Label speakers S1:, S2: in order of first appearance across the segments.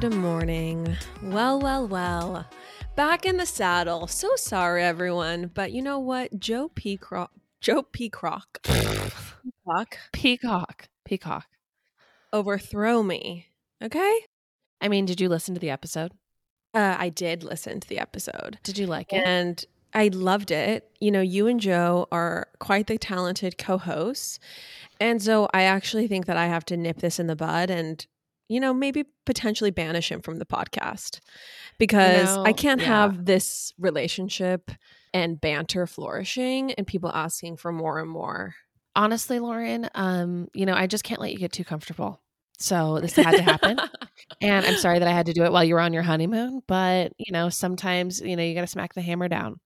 S1: Good morning. Well, well, well. Back in the saddle. So sorry, everyone. But you know what? Joe Peacock. Joe Peacock. Peacock.
S2: Peacock. Peacock.
S1: Overthrow me. Okay?
S2: I mean, did you listen to the episode?
S1: Uh, I did listen to the episode.
S2: Did you like it?
S1: And I loved it. You know, you and Joe are quite the talented co hosts. And so I actually think that I have to nip this in the bud and, you know, maybe potentially banish him from the podcast because
S2: know,
S1: I can't
S2: yeah.
S1: have this relationship and banter flourishing and people asking for more and more.
S2: Honestly, Lauren, um, you know, I just can't let you get too comfortable. So this had to happen. and I'm sorry that I had to do it while you were on your honeymoon, but you know, sometimes, you know, you got to smack the hammer down.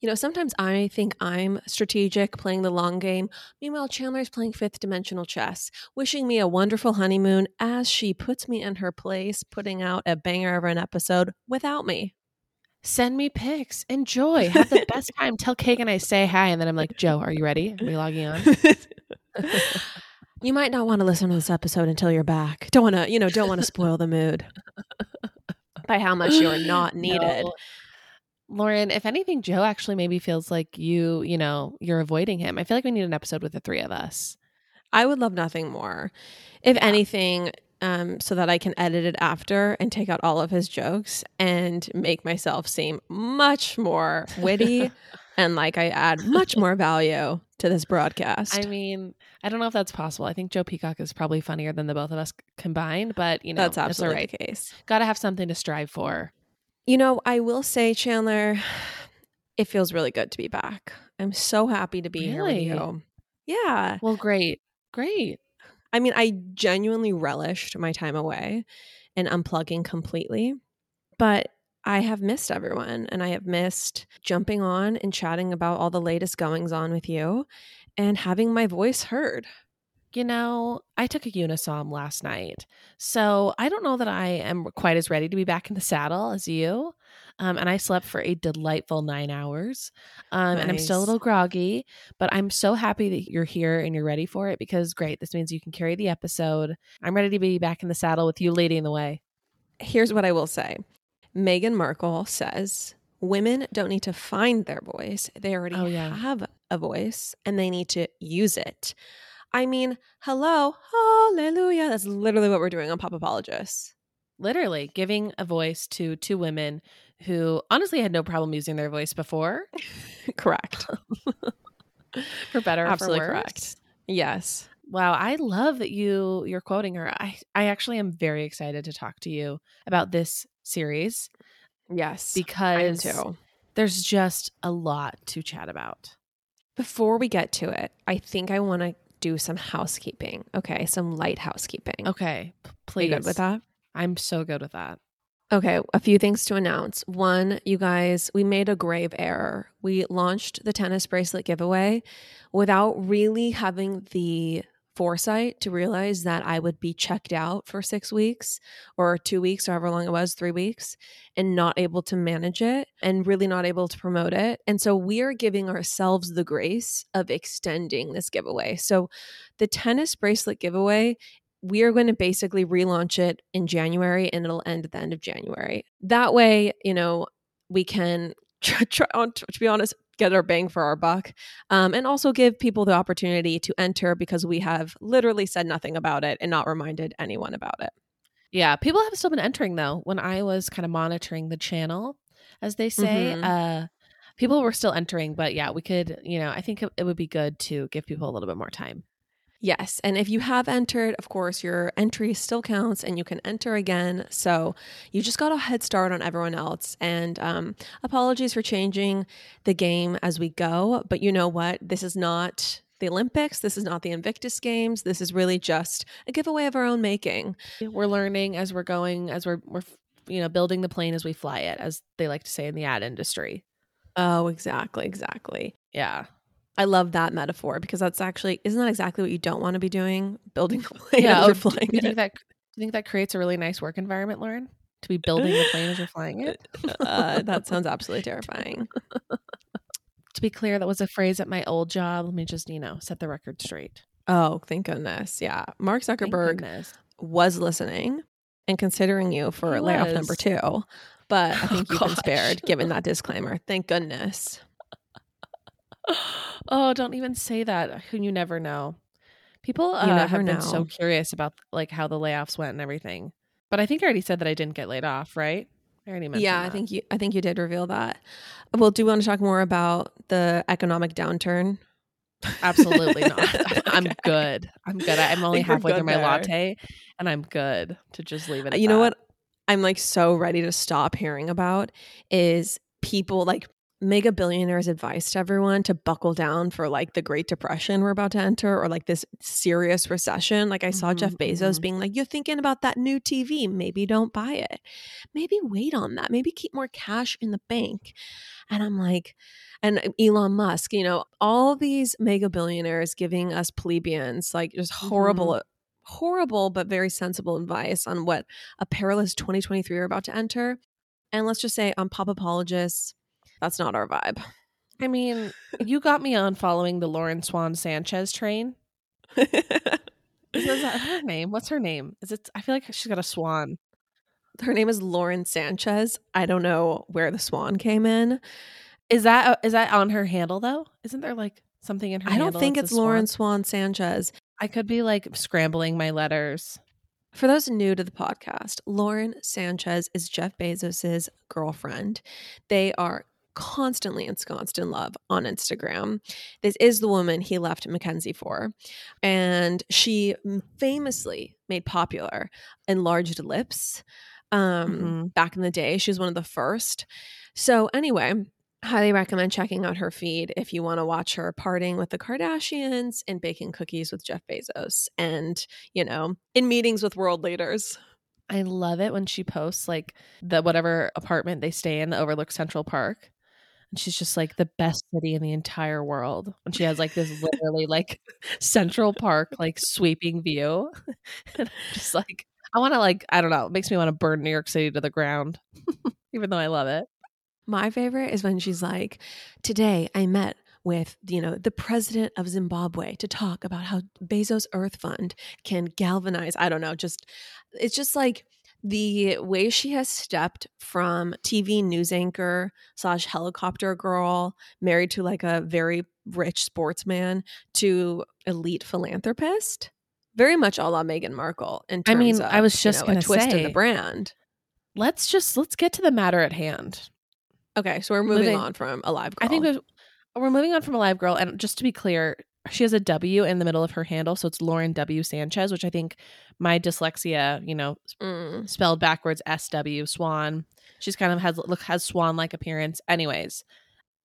S1: You know, sometimes I think I'm strategic, playing the long game. Meanwhile, Chandler's playing fifth dimensional chess, wishing me a wonderful honeymoon as she puts me in her place, putting out a banger of an episode without me.
S2: Send me pics. Enjoy. Have the best time. Tell Kagan I say hi. And then I'm like, Joe, are you ready? Are we logging on?
S1: you might not want to listen to this episode until you're back. Don't want to, you know, don't want to spoil the mood by how much you're not needed.
S2: No. Lauren, if anything, Joe actually maybe feels like you, you know, you're avoiding him. I feel like we need an episode with the three of us.
S1: I would love nothing more. If anything, um, so that I can edit it after and take out all of his jokes and make myself seem much more witty and like I add much more value to this broadcast.
S2: I mean, I don't know if that's possible. I think Joe Peacock is probably funnier than the both of us combined, but you know,
S1: that's absolutely
S2: right.
S1: the case.
S2: Got to have something to strive for.
S1: You know, I will say, Chandler, it feels really good to be back. I'm so happy to be
S2: Really?
S1: here with you. Yeah.
S2: Well, great. Great.
S1: I mean, I genuinely relished my time away and unplugging completely, but I have missed everyone and I have missed jumping on and chatting about all the latest goings on with you and having my voice heard.
S2: You know, I took a Unisom last night. So I don't know that I am quite as ready to be back in the saddle as you. Um, and I slept for a delightful nine hours. Um, And I'm still a little groggy, but I'm so happy that you're here and you're ready for it because great. This means you can carry the episode. I'm ready to be back in the saddle with you leading the way.
S1: Here's what I will say Meghan Markle says women don't need to find their voice, they already
S2: Oh, yeah.
S1: have a voice and they need to use it. I mean, hello, hallelujah. That's literally what we're doing on Pop Apologists.
S2: Literally giving a voice to two women who honestly had no problem using their voice before,
S1: Correct.
S2: for better or
S1: Absolutely
S2: for worse.
S1: correct. Yes.
S2: Wow, I love that you you're quoting her. I I actually am very excited to talk to you about this series
S1: Yes.
S2: Because there's just a lot to chat about.
S1: Before we get to it, I think I want to do some housekeeping. Okay, some light housekeeping.
S2: Okay,
S1: Are
S2: please.
S1: you good with that?
S2: I'm so good with that.
S1: Okay, a few things to announce. One, you guys, we made a grave error. We launched the tennis bracelet giveaway without really having the foresight to realize that I would be checked out for six weeks or two weeks, or however long it was, three weeks, and not able to manage it and really not able to promote it. And so we are giving ourselves the grace of extending this giveaway. So the tennis bracelet giveaway we are going to basically relaunch it in January and it'll end at the end of January. That way, you know, we can try, try to be honest, get our bang for our buck um, and also give people the opportunity to enter because we have literally said nothing about it and not reminded anyone about it.
S2: Yeah, people have still been entering though. When I was kind of monitoring the channel, as they say,
S1: Mhm.
S2: uh people were still entering, but yeah, we could, you know, I think it, it would be good to give people a little bit more time.
S1: Yes. And if you have entered, of course, your entry still counts and you can enter again. So you just got a head start on everyone else. And um, apologies for changing the game as we go. But you know what? This is not the Olympics. This is not the Invictus Games. This is really just a giveaway of our own making.
S2: We're learning as we're going, as we're we're you know building the plane as we fly it, as they like to say in the ad industry.
S1: Oh, exactly. Exactly.
S2: Yeah,
S1: I love that metaphor because that's actually, isn't that exactly what you don't want to be doing? Building a plane
S2: yeah.
S1: as
S2: oh,
S1: you're
S2: do
S1: flying
S2: you
S1: it.
S2: think that do you think that creates a really nice work environment, Lauren? To be building the plane as you're flying it.
S1: uh, that sounds absolutely terrifying.
S2: To be clear, that was a phrase at my old job. Let me just you know set the record straight.
S1: Oh, thank goodness. Yeah. Mark Zuckerberg was listening. and considering you for layoff number two. But I
S2: Oh,
S1: think you've been spared given that disclaimer. Thank goodness.
S2: oh, don't even say that. Who you never know. People uh,
S1: never
S2: have been so curious about like how the layoffs went and everything. But I think I already said that I didn't get laid off, right? I already mentioned.
S1: yeah, I think you I think you did reveal that. Well, do you want to talk more about the economic downturn?
S2: absolutely not. I'm good. I'm good. I'm only halfway through my
S1: there.
S2: latte, and I'm good to just leave it. At
S1: you know what I'm like so ready to stop hearing about is people like mega billionaires advice to everyone to buckle down for like the Great Depression we're about to enter or like this serious recession. Like I saw
S2: Mhm,
S1: Jeff Bezos
S2: mhm.
S1: being like, You're thinking about that new TV. Maybe don't buy it. Maybe wait on that. Maybe keep more cash in the bank. And I'm like, and Elon Musk, you know, all these mega billionaires giving us plebeians like just horrible, horrible, but very sensible advice on what a perilous 2023 we're about to enter. And let's just say, on Pop Apologists, that's not our vibe.
S2: I mean, you got me on following the Lauren Swan Sanchez train. Is that her name? What's her name? Is it? I feel like she's got a swan.
S1: Her name is Lauren Sanchez. I don't know where the swan came in.
S2: Is that uh, that on her handle though? Isn't there like something in her?
S1: I don't think it's
S2: says swan?
S1: Lauren Swan Sanchez.
S2: I could be like scrambling my letters.
S1: For those new to the podcast, Lauren Sanchez is Jeff Bezos' girlfriend. They are constantly ensconced in love on Instagram. This is the woman he left Mackenzie for. And she famously made popular enlarged lips um,
S2: Mhm.
S1: back in the day. She was one of the first. So, anyway, highly recommend checking out her feed if you want to watch her parting with the Kardashians and baking cookies with Jeff Bezos and, you know, in meetings with world leaders.
S2: I love it when she posts like the whatever apartment they stay in that overlooks Central Park. And she's just like the best city in the entire world. And she has like this literally like Central Park like sweeping view. and I'm just like I want to like I don't know, it makes me want to burn New York City to the ground. Even though I love it.
S1: My favorite is when she's like, Today I met with, you know, the president of Zimbabwe to talk about how Bezos Earth Fund can galvanize. I don't know, just it's just like the way she has stepped from TV news anchor slash helicopter girl married to like a very rich sportsman to elite philanthropist. Very much a la Meghan Markle in
S2: I mean,
S1: of
S2: I was just
S1: you know,
S2: gonna
S1: a twist in the brand.
S2: Let's just let's get to the matter at hand.
S1: Okay, so we're moving,
S2: Moving-
S1: on from Alive Girl.
S2: I think we're moving on from Alive Girl, and just to be clear, she has a W in the middle of her handle, so it's Lauren W Sanchez, which I think my dyslexia, you know,
S1: Mm.
S2: spelled backwards S W Swan. She's kind of has look has swan like appearance. Anyways,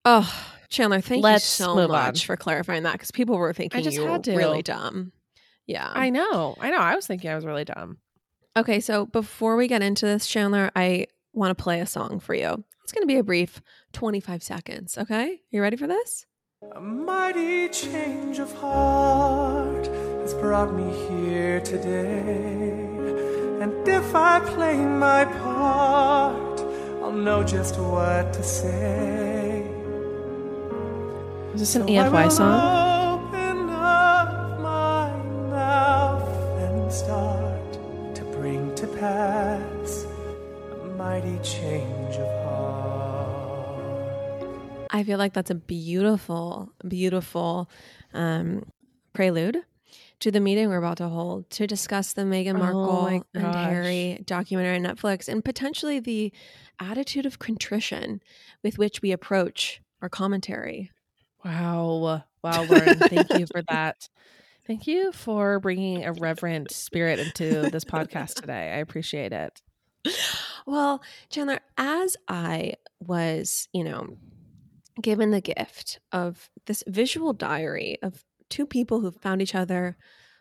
S1: Oh, Chandler, thank
S2: Let's
S1: you so much
S2: on.
S1: for clarifying that because people were thinking I
S2: just
S1: you were
S2: had to.
S1: really dumb. Yeah.
S2: I know, I know. I was thinking I was really dumb.
S1: okay, so before we get into this, Chandler, I want to play a song for you. It's going to be a brief 25 seconds. Okay. You ready for this?
S3: A mighty change of heart has brought me here today. And if I play my part, I'll know just what to say.
S2: Is this an
S3: So
S2: EFY song?
S3: Open up
S1: I feel like that's a beautiful, beautiful um, prelude to the meeting we're about to hold to discuss the Meghan
S2: Oh
S1: Markle
S2: my
S1: and. Harry documentary on Netflix and potentially the attitude of contrition with which we approach our commentary.
S2: Wow, wow, Lauren, thank you for that. Thank you for bringing a reverent spirit into this podcast today. I appreciate it.
S1: Well, Chandler, as I was, you know, given the gift of this visual diary of two people who found each other,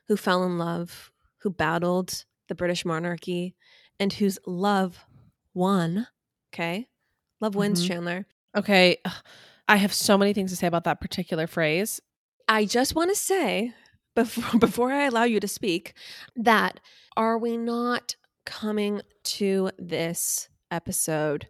S1: who fell in love, who battled the British monarchy, and whose love won. Okay. Love wins,
S2: Mhm.
S1: Chandler.
S2: Okay, I have so many things to say about that particular phrase.
S1: I just want to say before before I allow you to speak that are we not coming to this episode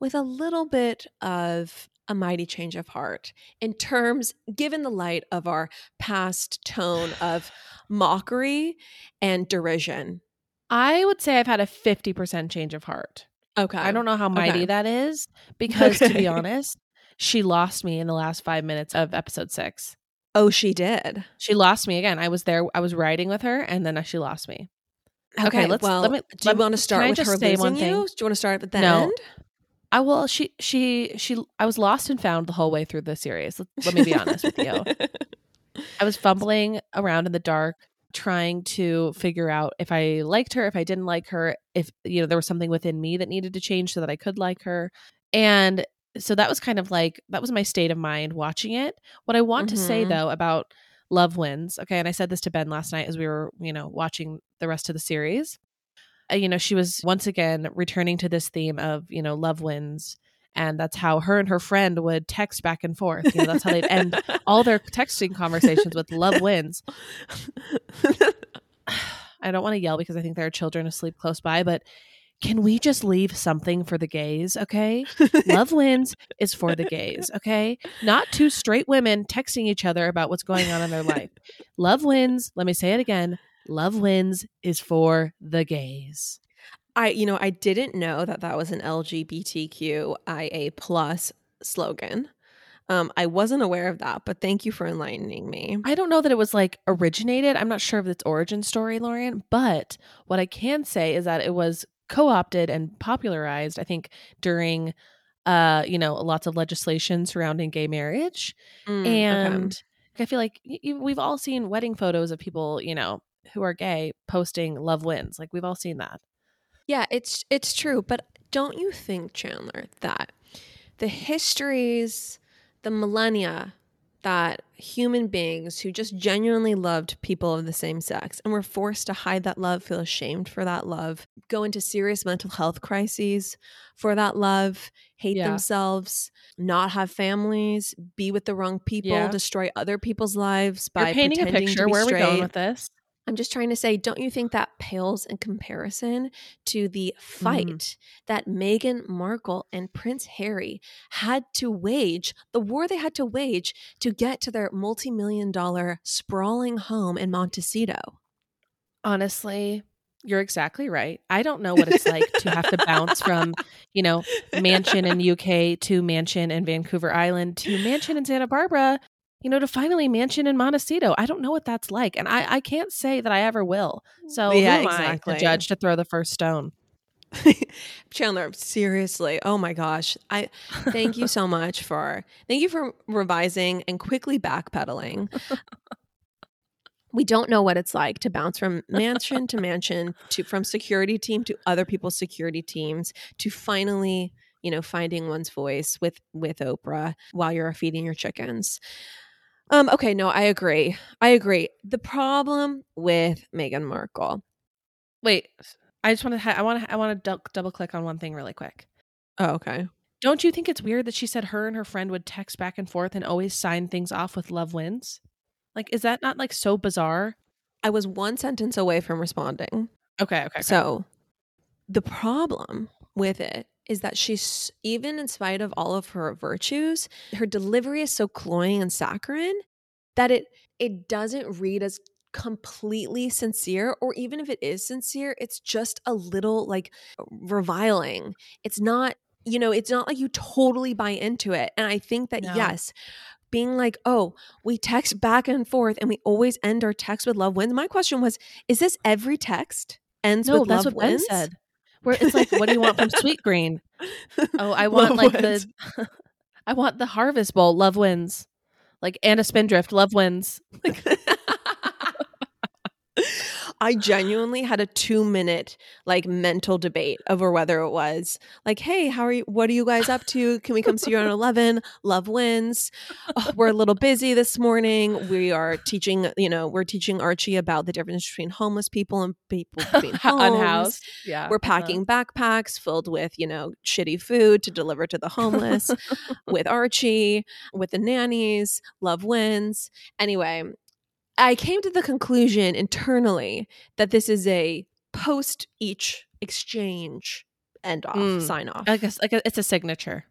S1: with a little bit of a mighty change of heart in terms given the light of our past tone of mockery and derision
S2: I would say I've had a 50% change of heart.
S1: Okay.
S2: I don't know how mighty
S1: Okay.
S2: that is because, to be honest, she lost me in the last five minutes of episode six.
S1: Oh, she did.
S2: She lost me again. I was there, I was riding with her, and then she lost me. Okay, let's-
S1: well,
S2: let me-
S1: do you want to start with her losing
S2: one
S1: you? Do you want to start at the
S2: No.
S1: end?
S2: I will. She, she, she. I was lost and found the whole way through the series. Let, let me be honest with you. I was fumbling around in the dark, trying to figure out if I liked her, if I didn't like her, if you know there was something within me that needed to change so that I could like her, and so that was kind of like that was my state of mind watching it. What I want to say
S1: Mhm.
S2: though about Love Wins, okay, and I said this to Ben last night as we were you know watching the rest of the series. Uh, you know, she was once again returning to this theme of you know love wins. And that's how her and her friend would text back and forth. You know, that's how they'd end all their texting conversations with love wins. I don't want to yell because I think there are children asleep close by, but can we just leave something for the gays, okay? Love wins is for the gays, okay? Not two straight women texting each other about what's going on in their life. Love wins, let me say it again. Love wins is for the gays.
S1: I, you know, I didn't know that that was an LGBTQIA plus slogan. Um, I wasn't aware of that, but thank you for enlightening me.
S2: I don't know that it was like originated. I'm not sure of its origin story, Lauren, but what I can say is that it was co-opted and popularized, I think, during uh, you know, lots of legislation surrounding gay marriage.
S1: Mm, okay.
S2: and I feel like we've all seen wedding photos of people, you know, who are gay posting love wins. Like we've all seen that.
S1: Yeah, it's it's true, but don't you think, Chandler, that the histories, the millennia that human beings who just genuinely loved people of the same sex and were forced to hide that love, feel ashamed for that love, go into serious mental health crises for that love, hate
S2: Yeah.
S1: themselves, not have families, be with the wrong people,
S2: Yeah.
S1: destroy other people's lives by
S2: You're painting a picture.
S1: to be
S2: Where are we going with this?
S1: I'm just trying to say, don't you think that pales in comparison to the mm. fight that Meghan Markle and Prince Harry had to wage, the war they had to wage to get to their multi million dollar sprawling home in Montecito?
S2: Honestly, you're exactly right. I don't know what it's like to have to bounce from, you know, mansion in UK to mansion in Vancouver Island to mansion in Santa Barbara, you know, to finally mansion in Montecito. I don't know what that's like. And I, I can't say that I ever will. Mm. So
S1: Yeah,
S2: who am I,
S1: exactly.
S2: the judge, to throw the first stone?
S1: Chandler, seriously. Oh my gosh. I thank you so much for thank you for revising and quickly backpedaling. we don't know what it's like to bounce from mansion to mansion to from security team to other people's security teams to finally, you know, finding one's voice with with Oprah while you're feeding your chickens. Um okay, no, I agree. I agree. The problem with Meghan Markle.
S2: Wait, I just want to, ha- I want to, I want to double click on one thing really quick.
S1: Oh, okay.
S2: Don't you think it's weird that she said her and her friend would text back and forth and always sign things off with love wins? Like, is that not like so bizarre?
S1: I was one sentence away from responding.
S2: Okay, okay. okay.
S1: So the problem with it is that she's even in spite of all of her virtues, her delivery is so cloying and saccharine that it it doesn't read as completely sincere or even if it is sincere it's just a little like reviling it's not you know it's not like you totally buy into it and i think that
S2: No.
S1: yes being like oh we text back and forth and we always end our text with love wins my question was is this every text ends
S2: no,
S1: with
S2: that's
S1: love
S2: what Ben
S1: wins
S2: said. Where it's like, what do you want from Sweet Green? Oh, I want
S1: Love
S2: like
S1: wins.
S2: the, I want the Harvest Bowl. Love wins, like and a Spindrift. Love wins.
S1: I genuinely had a two minute like mental debate over whether it was like, hey, how are you? What are you guys up to? Can we come see you on 11? Love wins. Oh, we're a little busy this morning. We are teaching, you know, we're teaching Archie about the difference between homeless people and people being homes.
S2: Unhoused. Yeah,
S1: We're
S2: uh-huh.
S1: packing backpacks filled with, you know, shitty food to deliver to the homeless with Archie, with the nannies, love wins. Anyway, I came to the conclusion internally that this is a post each exchange end off,
S2: Mm.
S1: sign off.
S2: I guess like a, it's a signature.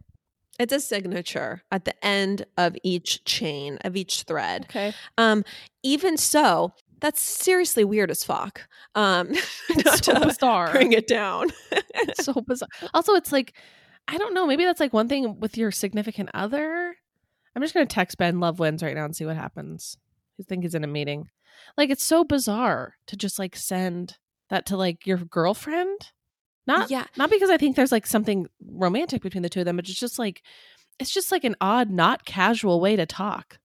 S1: It's a signature at the end of each chain, of each thread.
S2: Okay.
S1: Um, even so, That's seriously weird as fuck. Um,
S2: so bizarre.
S1: bring it down.
S2: so bizarre. Also, it's like I don't know. Maybe that's like one thing with your significant other. I'm just gonna text Ben Love wins right now and see what happens. I think he's in a meeting. Like it's so bizarre to just like send that to like your girlfriend. Not
S1: Yeah.
S2: not because I think there's like something romantic between the two of them, but it's just like it's just like an odd, not casual way to talk.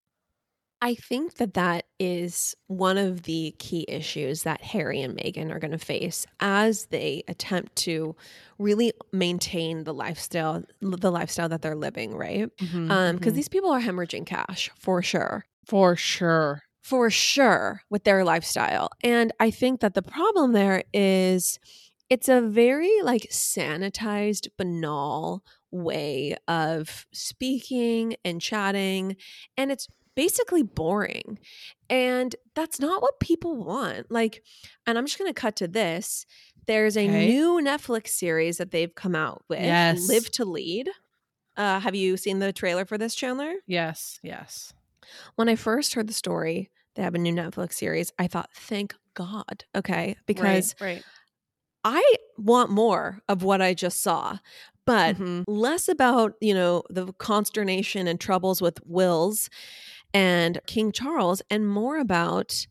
S1: I think that that is one of the key issues that Harry and Meghan are going to face as they attempt to really maintain the lifestyle the lifestyle that they're living, right?
S2: Mm-hmm.
S1: Um because these people are hemorrhaging cash for sure.
S2: For sure.
S1: For sure with their lifestyle. And I think that the problem there is it's a very like sanitized banal way of speaking and chatting and it's basically boring. And that's not what people want. Like, and I'm just going to cut to this. There's a
S2: Okay.
S1: new Netflix series that they've come out with,
S2: Yes.
S1: Live to Lead. Uh, have you seen the trailer for this, Chandler?
S2: Yes, yes.
S1: When I first heard the story, they have a new Netflix series, I thought, thank God. Okay. Because
S2: right, right.
S1: I want more of what I just saw, but
S2: Mhm.
S1: less about, you know, the consternation and troubles with Wills and King Charles and more about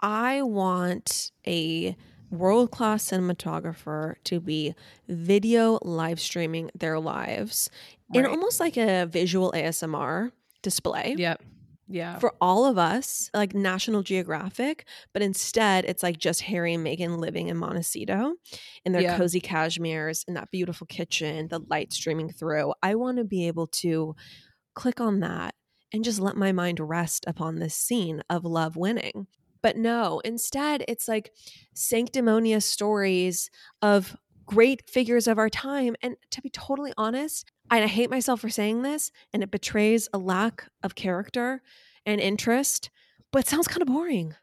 S1: I want a world class cinematographer to be video live streaming their lives in almost like a visual ASMR display
S2: Yep. Yeah.
S1: for all of us, like National Geographic, but instead it's like just Harry and Meghan living in Montecito in their
S2: Yeah.
S1: cozy cashmeres in that beautiful kitchen, the light streaming through. I want to be able to click on that and just let my mind rest upon this scene of love winning. But no, instead it's like sanctimonious stories of great figures of our time. And to be totally honest, I hate myself for saying this, and it betrays a lack of character and interest, but it sounds kind of boring.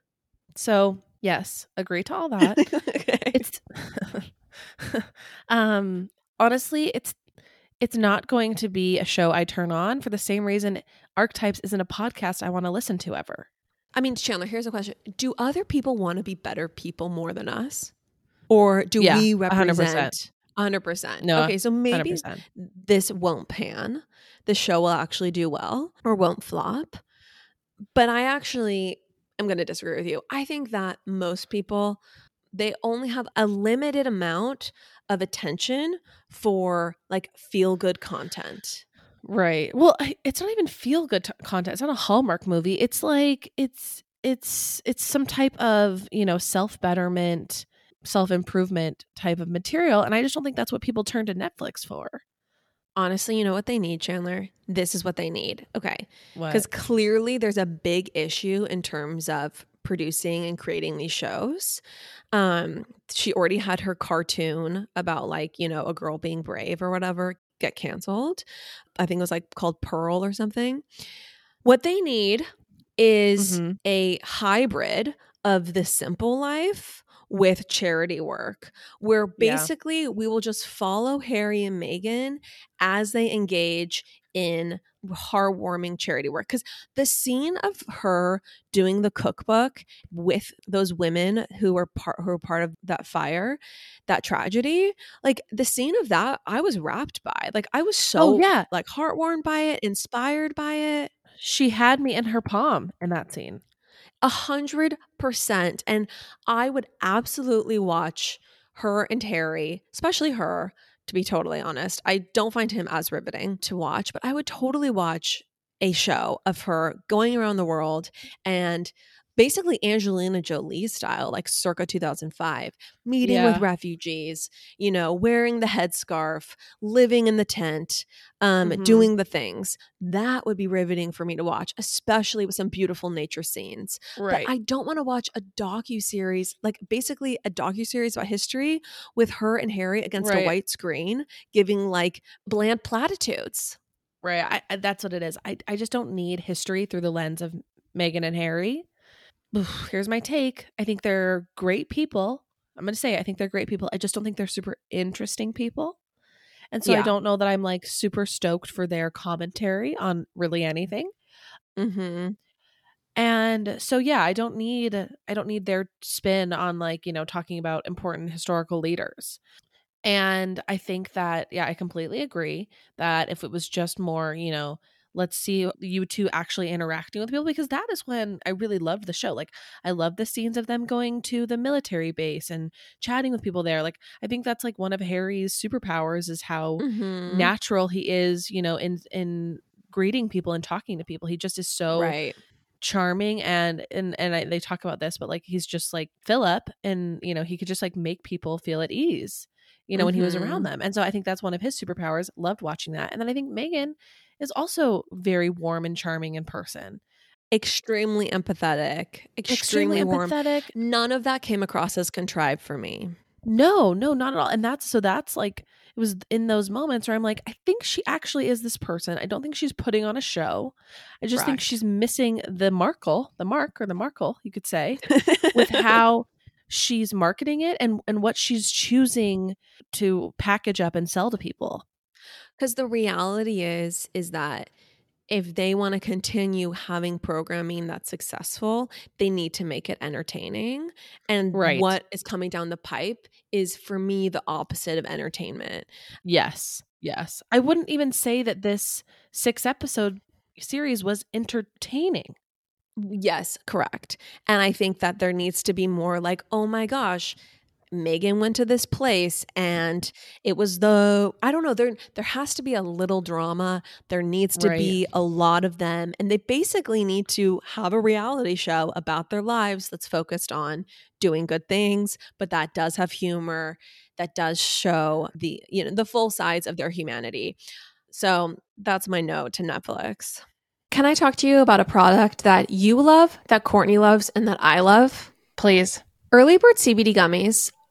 S2: so yes, agree to all that.
S1: okay.
S2: it's um honestly it's it's not going to be a show I turn on for the same reason Archetypes isn't a podcast I want to listen to ever.
S1: I mean, Chandler, here's a question. Do other people want to be better people more than us? Or do
S2: Yeah,
S1: we represent 100%?
S2: No,
S1: Okay, so maybe
S2: 100%.
S1: this won't pan. The show will actually do well or won't flop. But I actually am going to disagree with you. I think that most people they only have a limited amount of attention for like feel good content.
S2: Right. Well, it's not even feel good t- content. It's not a Hallmark movie. It's like it's it's it's some type of, you know, self-betterment, self-improvement type of material and I just don't think that's what people turn to Netflix for.
S1: Honestly, you know what they need, Chandler? This is what they need. Okay. Because clearly there's a big issue in terms of producing and creating these shows. Um, she already had her cartoon about like, you know, a girl being brave or whatever get canceled. I think it was like called Pearl or something. What they need is
S2: Mhm.
S1: a hybrid of the simple life with charity work where
S2: Yeah.
S1: basically we will just follow Harry and Meghan as they engage in heartwarming charity work because the scene of her doing the cookbook with those women who were part who were part of that fire that tragedy like the scene of that i was wrapped by like i was so
S2: oh yeah,
S1: like heartwarmed by it inspired by it
S2: she had me in her palm in that scene.
S1: A hundred percent and i would absolutely watch her and harry especially her to be totally honest. I don't find him as riveting to watch but i would totally watch a show of her going around the world and basically angelina jolie style like circa 2005 meeting
S2: Yeah.
S1: with refugees you know wearing the headscarf living in the tent um
S2: Mhm.
S1: doing the things that would be riveting for me to watch especially with some beautiful nature scenes
S2: Right.
S1: but I don't want to watch a docu series, like basically a docu series about history with her and Harry against
S2: Right.
S1: a white screen, giving like bland platitudes.
S2: Right. I, I, that's what it is. I, I just don't need history through the lens of Meghan and Harry. Here's my take. I think they're great people. I'm going to say I think they're great people. I just don't think they're super interesting people. And so I don't know that I'm like super stoked for their commentary on really anything.
S1: Mm-hmm.
S2: And so yeah, I don't need I don't need their spin on like, you know, talking about important historical leaders. And I think that yeah, I completely agree that if it was just more, you know, let's see you two actually interacting with people because that is when I really loved the show. Like I love the scenes of them going to the military base and chatting with people there. Like I think that's like one of Harry's superpowers is how
S1: Mhm.
S2: natural he is, you know, in in greeting people and talking to people. He just is so
S1: right.
S2: charming and and and I, they talk about this, but like he's just like Philip, and you know he could just like make people feel at ease, you know, when he was around
S1: Mhm.
S2: them. And so I think that's one of his superpowers. Loved watching that, and then I think Meghan is also very warm and charming in person,
S1: Extremely empathetic. Extremely, warm.
S2: empathetic.
S1: None of that came across as contrived for me.
S2: No, no, not at all. And that's so that's like it was in those moments where I'm like, I think she actually is this person. I don't think she's putting on a show. I just think she's missing the Markle, the mark or the Markle, you could say, with how she's marketing it and and what she's choosing to package up and sell to people.
S1: Because the reality is, is that if they want to continue having programming that's successful, they need to make it entertaining. And
S2: Right.
S1: what is coming down the pipe is for me the opposite of entertainment.
S2: Yes. Yes. I wouldn't even say that this six episode series was entertaining.
S1: Yes, correct. And I think that there needs to be more like, oh my gosh, Meghan went to this place and it was the I don't know, there there has to be a little drama. There needs to
S2: Right.
S1: be a lot of them and they basically need to have a reality show about their lives that's focused on doing good things, but that does have humor, that does show the you know, the full sides of their humanity. So, that's my note to Netflix. Can I talk to you about a product that you love, that Courtney loves, and that I love?
S4: Please.
S1: Early Bird CBD gummies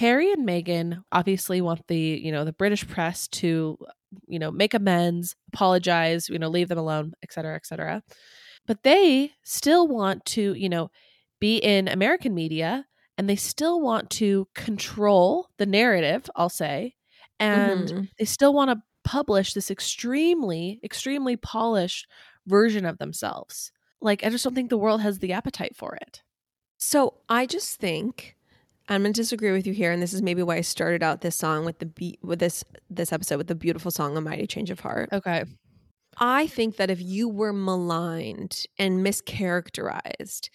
S2: Harry and Meghan obviously want the, you know, the British press to, you know, make amends, apologize, you know, leave them alone, et cetera, et cetera. But they still want to, you know, be in American media and they still want to control the narrative, I'll say. And
S1: Mhm.
S2: they still want to publish this extremely, extremely polished version of themselves. Like, I just don't think the world has the appetite for it.
S1: So I just think I'm going to disagree with you here, and this is maybe why I started out this song with the beat with this this episode with the beautiful song "A Mighty Change of Heart."
S2: Okay.
S1: I think that if you were maligned and mischaracterized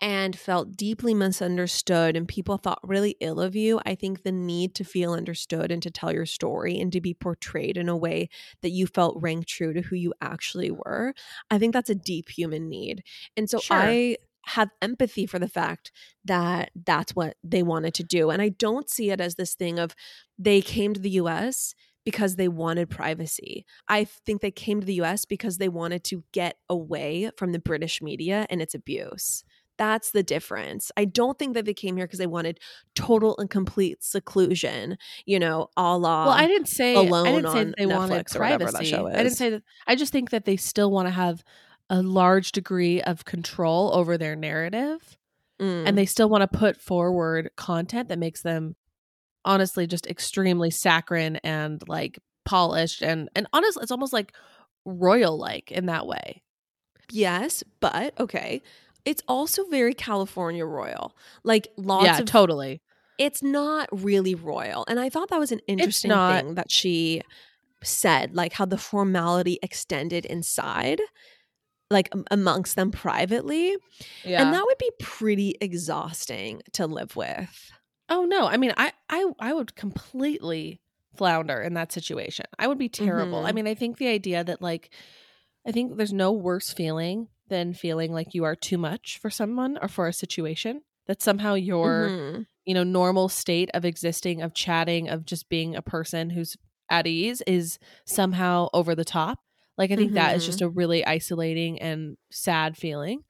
S1: and felt deeply misunderstood and people thought really ill of you, I think the need to feel understood and to tell your story and to be portrayed in a way that you felt rang true to who you actually were, I think that's a deep human need. And so
S2: Sure.
S1: I have empathy for the fact that that's what they wanted to do. And I don't see it as this thing of they came to the US because they wanted privacy. I think they came to the US because they wanted to get away from the British media and its abuse. That's the difference. I don't think that they came here because they wanted total and complete seclusion, you know, a la.
S2: Well, I didn't say
S1: Alone
S2: I didn't say
S1: on
S2: they wanted
S1: Netflix that
S2: privacy. I didn't say that. I just think that they still want to have a large degree of control over their narrative,
S1: Mm.
S2: and they still want to put forward content that makes them honestly just extremely saccharine and like polished and and honestly, it's almost like royal like in that way.
S1: yes, but okay. It's also very California royal. Like lots
S2: yeah,
S1: of
S2: totally.
S1: it's not really royal. And I thought that was an interesting thing that she said, like how the formality extended inside. Like amongst them privately.
S2: Yeah.
S1: And that would be pretty exhausting to live with.
S2: oh no. I mean, I I I would completely flounder in that situation. I would be terrible. I
S1: Mhm.
S2: mean, I think the idea that like I think there's no worse feeling than feeling like you are too much for someone or for a situation. That somehow your
S1: Mhm.
S2: you know normal state of existing of chatting of just being a person who's at ease is somehow over the top like i think that is just mm-hmm. a really isolating and sad feeling.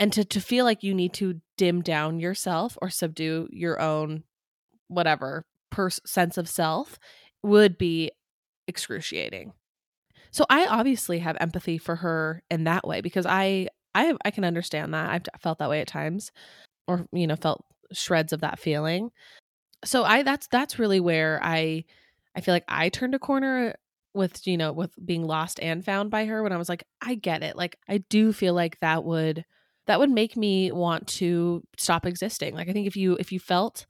S2: And to to feel like you need to dim down yourself or subdue your own whatever pers- sense of self would be excruciating. So i obviously have empathy for her in that way because i i i can understand that. I've felt that way at times or you know felt shreds of that feeling. So i that's that's really where i i feel like i turned a corner with you know with being lost and found by her when i was like i get it like i do feel like that would that would make me want to stop existing like i think if you if you felt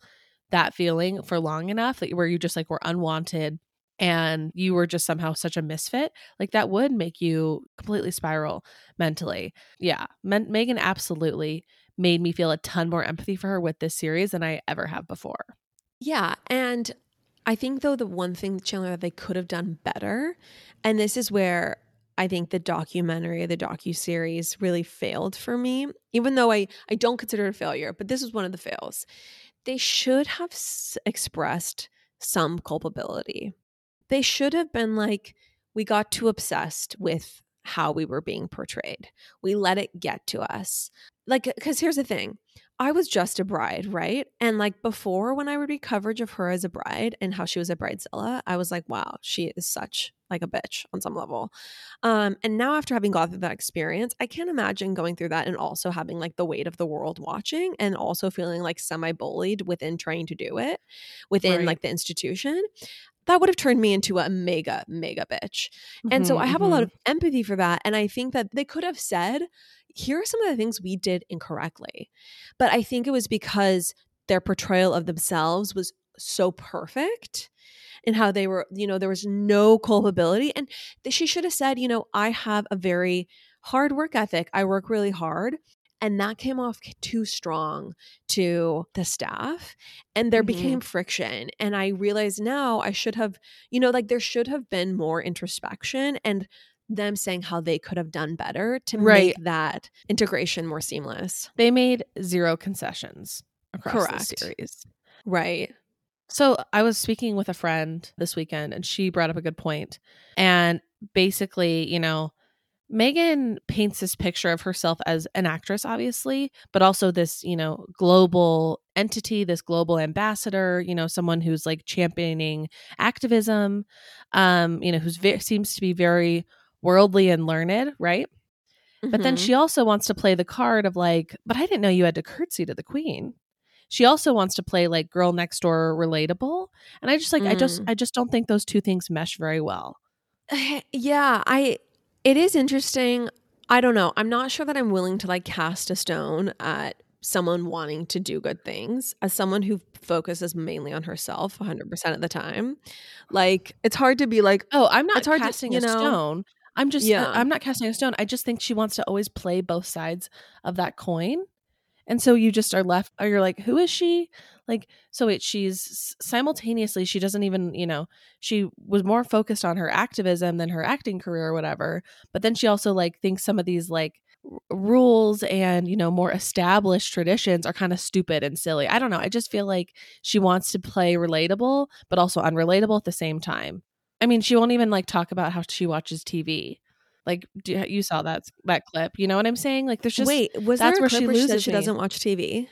S2: that feeling for long enough that where you just like were unwanted and you were just somehow such a misfit like that would make you completely spiral mentally yeah Men- meghan absolutely made me feel a ton more empathy for her with this series than i ever have before
S1: Yeah. And I think, though, the one thing, Chandler, that they could have done better, and this is where I think the documentary, the docu series, really failed for me. Even though I I don't consider it a failure, but this is one of the fails. They should have s- expressed some culpability. They should have been like, we got too obsessed with how we were being portrayed. We let it get to us. Like, because here's the thing I was just a bride, right? And like before, when I would read coverage of her as a bride and how she was a bridezilla, I was like, wow, she is such like a bitch on some level. Um, and now after having gone through that experience, I can't imagine going through that and also having like the weight of the world watching and also feeling like semi bullied within trying to do it within
S2: Right.
S1: like the institution. That would have turned me into a mega, mega bitch. And so
S2: Mhm,
S1: I have a lot
S2: mhm.
S1: of empathy for that. And I think that they could have said, here are some of the things we did incorrectly. But I think it was because their portrayal of themselves was so perfect and how they were, you know, there was no culpability. And she should have said, you know, I have a very hard work ethic. I work really hard. And that came off too strong to the staff. And there
S2: Mhm.
S1: became friction. And I realized now I should have, you know, like there should have been more introspection and them saying how they could have done better to
S2: Right.
S1: make that integration more seamless.
S2: they made zero concessions across
S1: Correct.
S2: the series
S1: Right.
S2: So I was speaking with a friend this weekend and she brought up a good point. And basically, you know, Meghan paints this picture of herself as an actress, obviously, but also this, you know, global entity, this global ambassador, you know, someone who's like championing activism, um, you know, who ve- seems to be very worldly and learned, right? But then
S1: Mhm.
S2: she also wants to play the card of like, but I didn't know you had to curtsy to the queen. She also wants to play like girl next door relatable. And I just like I just
S1: Mm.
S2: I just don't think those two things mesh very well.
S1: yeah, I it is interesting. I don't know. I'm not sure that I'm willing to like cast a stone at someone wanting to do good things as someone who focuses mainly on herself 100% of the time. Like it's hard to be like,
S2: Oh, I'm not
S1: It's hard to-
S2: casting
S1: you
S2: a
S1: know?
S2: stone. I'm just
S1: Yeah.
S2: I'm not casting a stone. I just think she wants to always play both sides of that coin. And so you just are left or you're like, who is she? Like, so wait, she's simultaneously, she doesn't even, you know, she was more focused on her activism than her acting career or whatever. But then she also like thinks some of these like rules and, you know, more established traditions are kind of stupid and silly. I don't know. I just feel like she wants to play relatable, but also unrelatable at the same time. I mean, she won't even like talk about how she watches TV. Like, do, you saw that that clip? You know what I'm saying? Like, there's just
S1: wait, was
S2: that's
S1: there a
S2: where
S1: clip
S2: she
S1: where she
S2: loses
S1: she doesn't watch TV?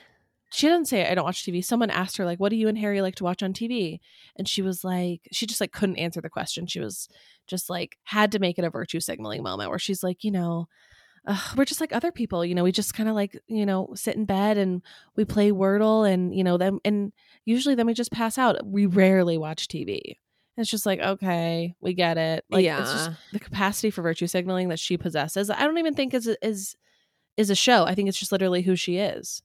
S2: she doesn't say I don't watch TV. Someone asked her like, "What do you and Harry like to watch on TV?" And she was like, she just like couldn't answer the question. She was just like had to make it a virtue signaling moment where she's like, you know, uh, we're just like other people. You know, we just kind of like you know sit in bed and we play Wordle and you know them and usually then we just pass out. We rarely watch TV. It's just like okay, we get it. Like it's just the capacity for virtue signaling that she possesses. I don't even think is is is a show. I think it's just literally who she is.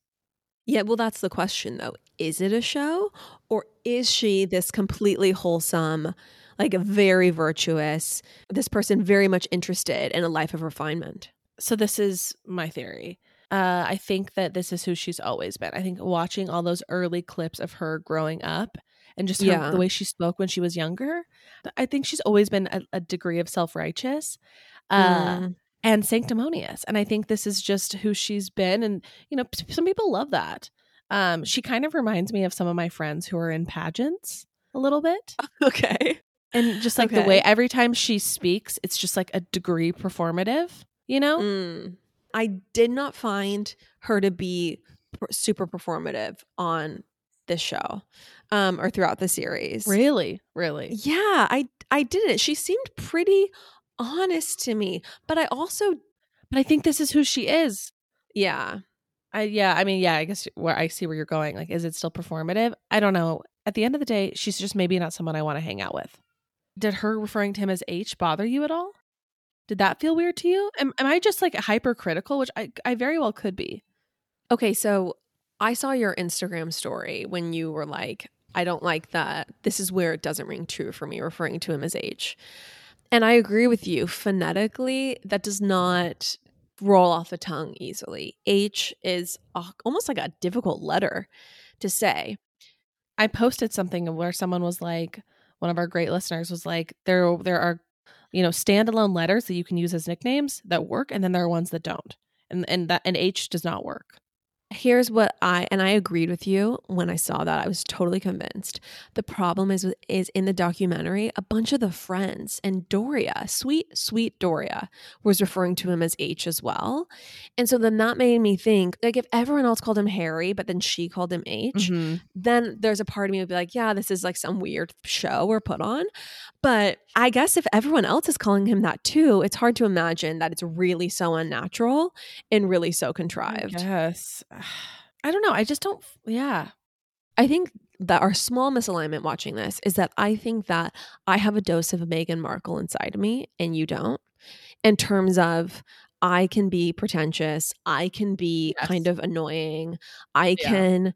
S1: Yeah, well, that's the question though. Is it a show or is she this completely wholesome, like a very virtuous, this person very much interested in a life of refinement?
S2: So this is my theory. Uh, I think that this is who she's always been. I think watching all those early clips of her growing up and just her,
S1: Yeah.
S2: the way she spoke when she was younger, I think she's always been a, a degree of self righteous uh, and sanctimonious. And I think this is just who she's been. And, you know, p- some people love that. Um, she kind of reminds me of some of my friends who are in pageants a little bit.
S1: Okay.
S2: And just like the way every time she speaks, it's just like a degree performative, you know?
S1: Mm. I did not find her to be super performative on this show um, or throughout the series.
S2: Really? Really?
S1: Yeah, I I didn't. She seemed pretty honest to me, but I also
S2: But I think this is who she is.
S1: yeah.
S2: I yeah, I mean, yeah, I guess where I see where you're going. Like, is it still performative? I don't know. At the end of the day, she's just maybe not someone I want to hang out with. Did her referring to him as H bother you at all? Did that feel weird to you? Am, am I just like hypercritical, which I I very well could be.
S1: Okay, so I saw your Instagram story when you were like, I don't like that. This is where it doesn't ring true for me, referring to him as H. And I agree with you. Phonetically, that does not roll off the tongue easily. H is almost like a difficult letter to say.
S2: I posted something where someone was like, one of our great listeners was like, there there are, you know, standalone letters that you can use as nicknames that work, and then there are ones that don't, and and that and H does not work.
S1: Here's what I and I agreed with you when I saw that. I was totally convinced. The problem is is in the documentary, a bunch of the friends and Doria, sweet sweet Doria, was referring to him as H as well. And so then that made me think like if everyone else called him Harry, but then she called him H,
S2: Mhm.
S1: then there's a part of me would be like, yeah, this is like some weird show or put on. But I guess if everyone else is calling him that too, it's hard to imagine that it's really so unnatural and really so contrived.
S2: Yes. I don't know. I just don't. Yeah.
S1: I think that our small misalignment watching this is that I think that I have a dose of Meghan Markle inside of me and you don't. In terms of I can be pretentious, I can be
S2: Yes.
S1: kind of annoying. I
S2: Yeah.
S1: can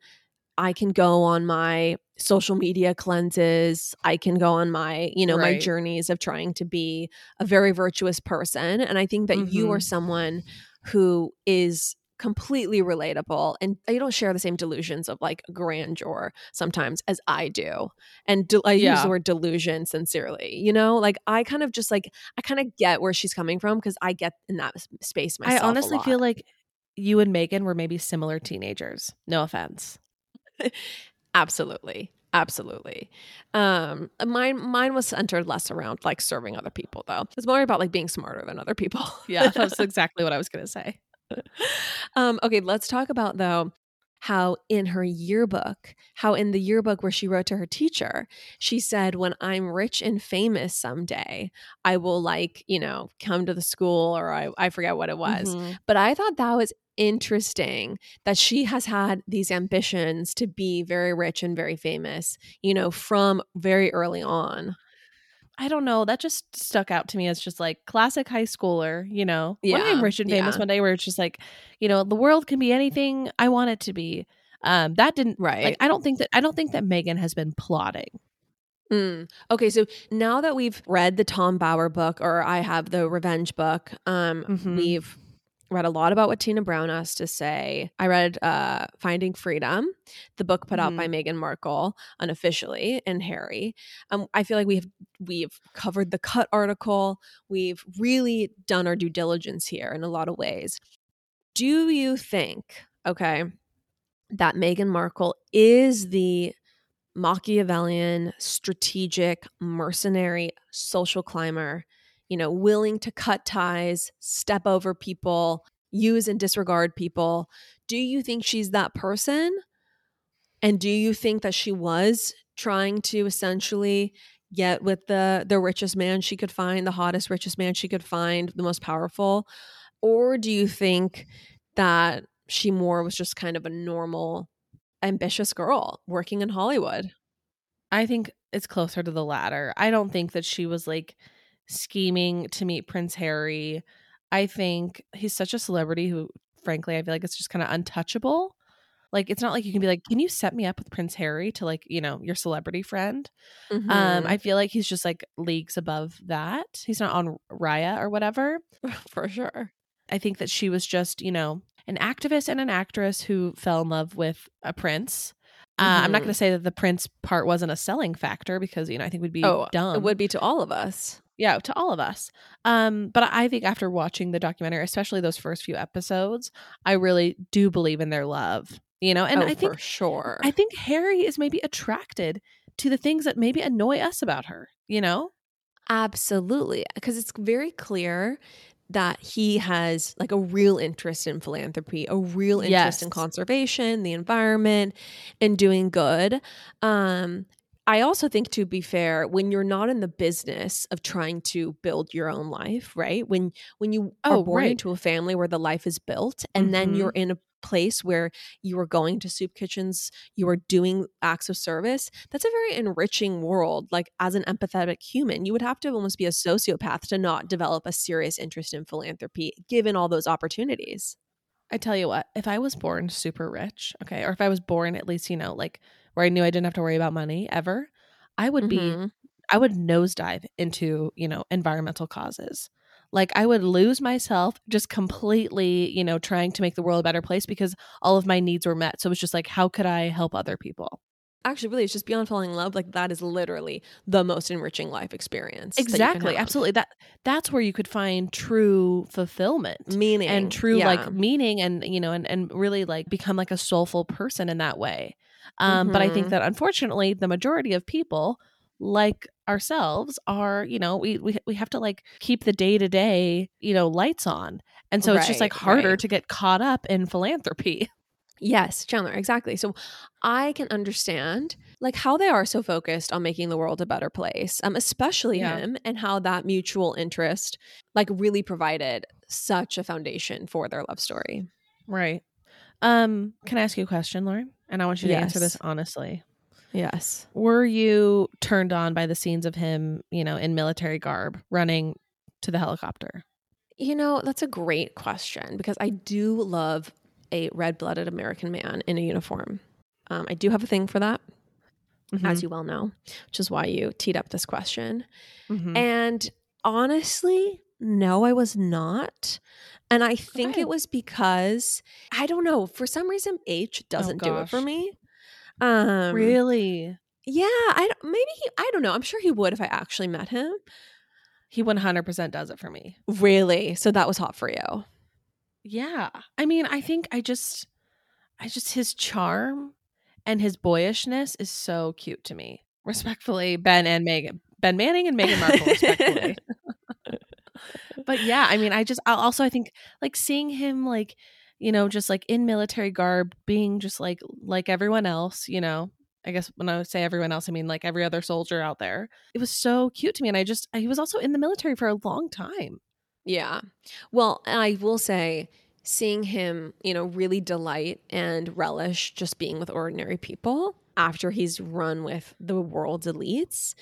S1: I can go on my social media cleanses. I can go on my, you know, my journeys of trying to be a very virtuous person and I think that you are
S2: Mhm.
S1: someone who is completely relatable and you don't share the same delusions of like grandeur sometimes as I do. And de- I use the word delusion sincerely, you know? Like I kind of just like I kind of get where she's coming from because I get in that space myself.
S2: I honestly feel like you and Meghan were maybe similar teenagers. No offense.
S1: Absolutely. Absolutely. Um mine mine was centered less around like serving other people though. It's more about like being smarter than other people.
S2: Yeah, that's exactly what I was going to say.
S1: um okay, let's talk about though how in her yearbook, how in the yearbook where she wrote to her teacher, she said when I'm rich and famous someday, I will like, you know, come to the school or I I forget what it was.
S2: Mhm.
S1: But I thought that was interesting that she has had these ambitions to be very rich and very famous, you know, from very early on.
S2: I don't know. That just stuck out to me as just like classic high schooler, you know. When
S1: Yeah,
S2: I'm rich and famous
S1: yeah.
S2: one day where it's just like, you know, the world can be anything I want it to be. Um, that didn't
S1: Right.
S2: like I don't think that I don't think that Meghan has been plotting.
S1: Mm. Okay, so now that we've read the Tom Bower book, or I have the Revenge book, um,
S2: Mhm.
S1: we've read a lot about what Tina Brown has to say. I read uh, Finding Freedom, the book put out
S2: Mhm.
S1: by Meghan Markle unofficially, and Harry. Um, I feel like we've we've covered the cut article. We've really done our due diligence here in a lot of ways. Do you think, okay, that Meghan Markle is the Machiavellian, strategic, mercenary, social climber, you know, willing to cut ties, step over people, use and disregard people. Do you think she's that person? And do you think that she was trying to essentially get with the the richest man she could find, the hottest richest man she could find, the most powerful? Or do you think that she more was just kind of a normal ambitious girl working in Hollywood?
S2: I think it's closer to the latter. I don't think that she was like scheming to meet Prince Harry. I think he's such a celebrity who, frankly, I feel like it's just kind of untouchable. Like, it's not like you can be like, can you set me up with Prince Harry to like, you know, your celebrity friend? Um,
S1: Mhm.
S2: I feel like he's just like leagues above that. He's not on Raya or whatever.
S1: for sure.
S2: I think that she was just, you know, an activist and an actress who fell in love with a prince. Uh, I'm not going to say that the prince part wasn't a selling factor because, you know, I think we'd be
S1: oh,
S2: dumb.
S1: it would be to all of us.
S2: Yeah, to all of us. Um, but I think after watching the documentary, especially those first few episodes, I really do believe in their love. You know, and
S1: oh,
S2: I think
S1: for sure.
S2: I think Harry is maybe attracted to the things that maybe annoy us about her. You know,
S1: Absolutely. Because it's very clear that he has like a real interest in philanthropy, a real interest in conservation, the environment, and doing good. Um, I also think, to be fair, when you're not in the business of trying to build your own life, right? When when you are
S2: Oh,
S1: born
S2: right.
S1: into a family where the life is built, and then
S2: Mhm.
S1: you're in a place where you are going to soup kitchens, you are doing acts of service. That's a very enriching world. Like as an empathetic human, you would have to almost be a sociopath to not develop a serious interest in philanthropy, given all those opportunities.
S2: I tell you what, if I was born super rich, okay, or if I was born at least, you know, like where I knew I didn't have to worry about money ever, I would be
S1: Mhm.
S2: I would nosedive into, you know, environmental causes. Like I would lose myself just completely, you know, trying to make the world a better place because all of my needs were met. So it was just like, how could I help other people?
S1: Actually, really, it's just beyond falling in love. Like that is literally the most enriching life experience. that
S2: Exactly.
S1: have.
S2: Absolutely. That that's where you could find true fulfillment.
S1: Meaning
S2: and true
S1: yeah.
S2: like meaning and you know and, and really like become like a soulful person in that way um but i think
S1: Mhm.
S2: that unfortunately the majority of people like ourselves are you know we we, we have to like keep the day to day you know lights on and so it's just like harder
S1: right.
S2: to get caught up in philanthropy
S1: Yes, Chandler, exactly. So I can understand like how they are so focused on making the world a better place. Um especially
S2: Yeah.
S1: him and how that mutual interest like really provided such a foundation for their love story.
S2: right um can i ask you a question lauren and i want you to answer this honestly
S1: Yes.
S2: were you turned on by the scenes of him you know in military garb running to the helicopter
S1: You know, that's a great question because I do love a red-blooded American man in a uniform. Um, I do have a thing for that,
S2: Mm-hmm.
S1: as you well know, which is why you teed up this question.
S2: Mhm.
S1: And honestly, no, I was not. And I think
S2: Okay.
S1: it was because I don't know, for some reason H doesn't do it for me. Um
S2: really
S1: Yeah, I maybe he I don't know. I'm sure he would if I actually met him.
S2: He 100% does it for me.
S1: Really? So that was hot for you.
S2: Yeah. I mean, I think I just, I just, his charm and his boyishness is so cute to me. Respectfully, Ben and Meghan. Ben Manning and Meghan Markle, respectfully. but yeah, I mean, I just, I also, I think like seeing him like, you know, just like in military garb, being just like, like everyone else, you know, I guess when I say everyone else, I mean like every other soldier out there. It was so cute to me. And I just, he was also in the military for a long time.
S1: Yeah. Well, I will say, seeing him, you know, really delight and relish just being with ordinary people after he's run with the world's elites.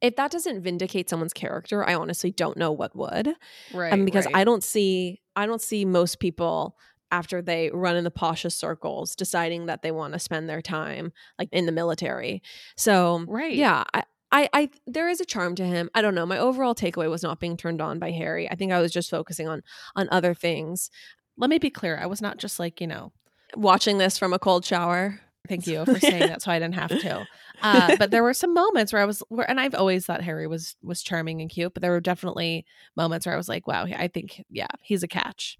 S1: If that doesn't vindicate someone's character, I honestly don't know what would.
S2: Right.
S1: um, because I don't see I don't see most people after they run in the poshest circles deciding that they want to spend their time like in the military. So
S2: Right.
S1: yeah, I, I I there is a charm to him. I don't know. My overall takeaway was not being turned on by Harry. I think I was just focusing on on other things.
S2: let me be clear. I was not just like, you know,
S1: Watching this from a cold shower.
S2: Thank you for saying that so I didn't have to. Uh, but there were some moments where I was where and I've always thought Harry was was charming and cute, but there were definitely moments where I was like, wow, I think yeah, he's a catch.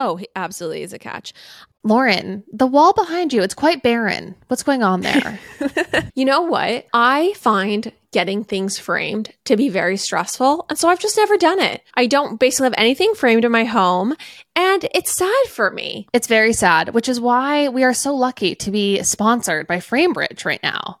S1: Oh, he absolutely is a catch.
S4: Lauren, the wall behind you, it's quite barren. What's going on there?
S1: you know what? I find getting things framed to be very stressful. And so I've just never done it. I don't basically have anything framed in my home. And it's sad for me.
S4: it's very sad, which is why we are so lucky to be sponsored by Framebridge right now.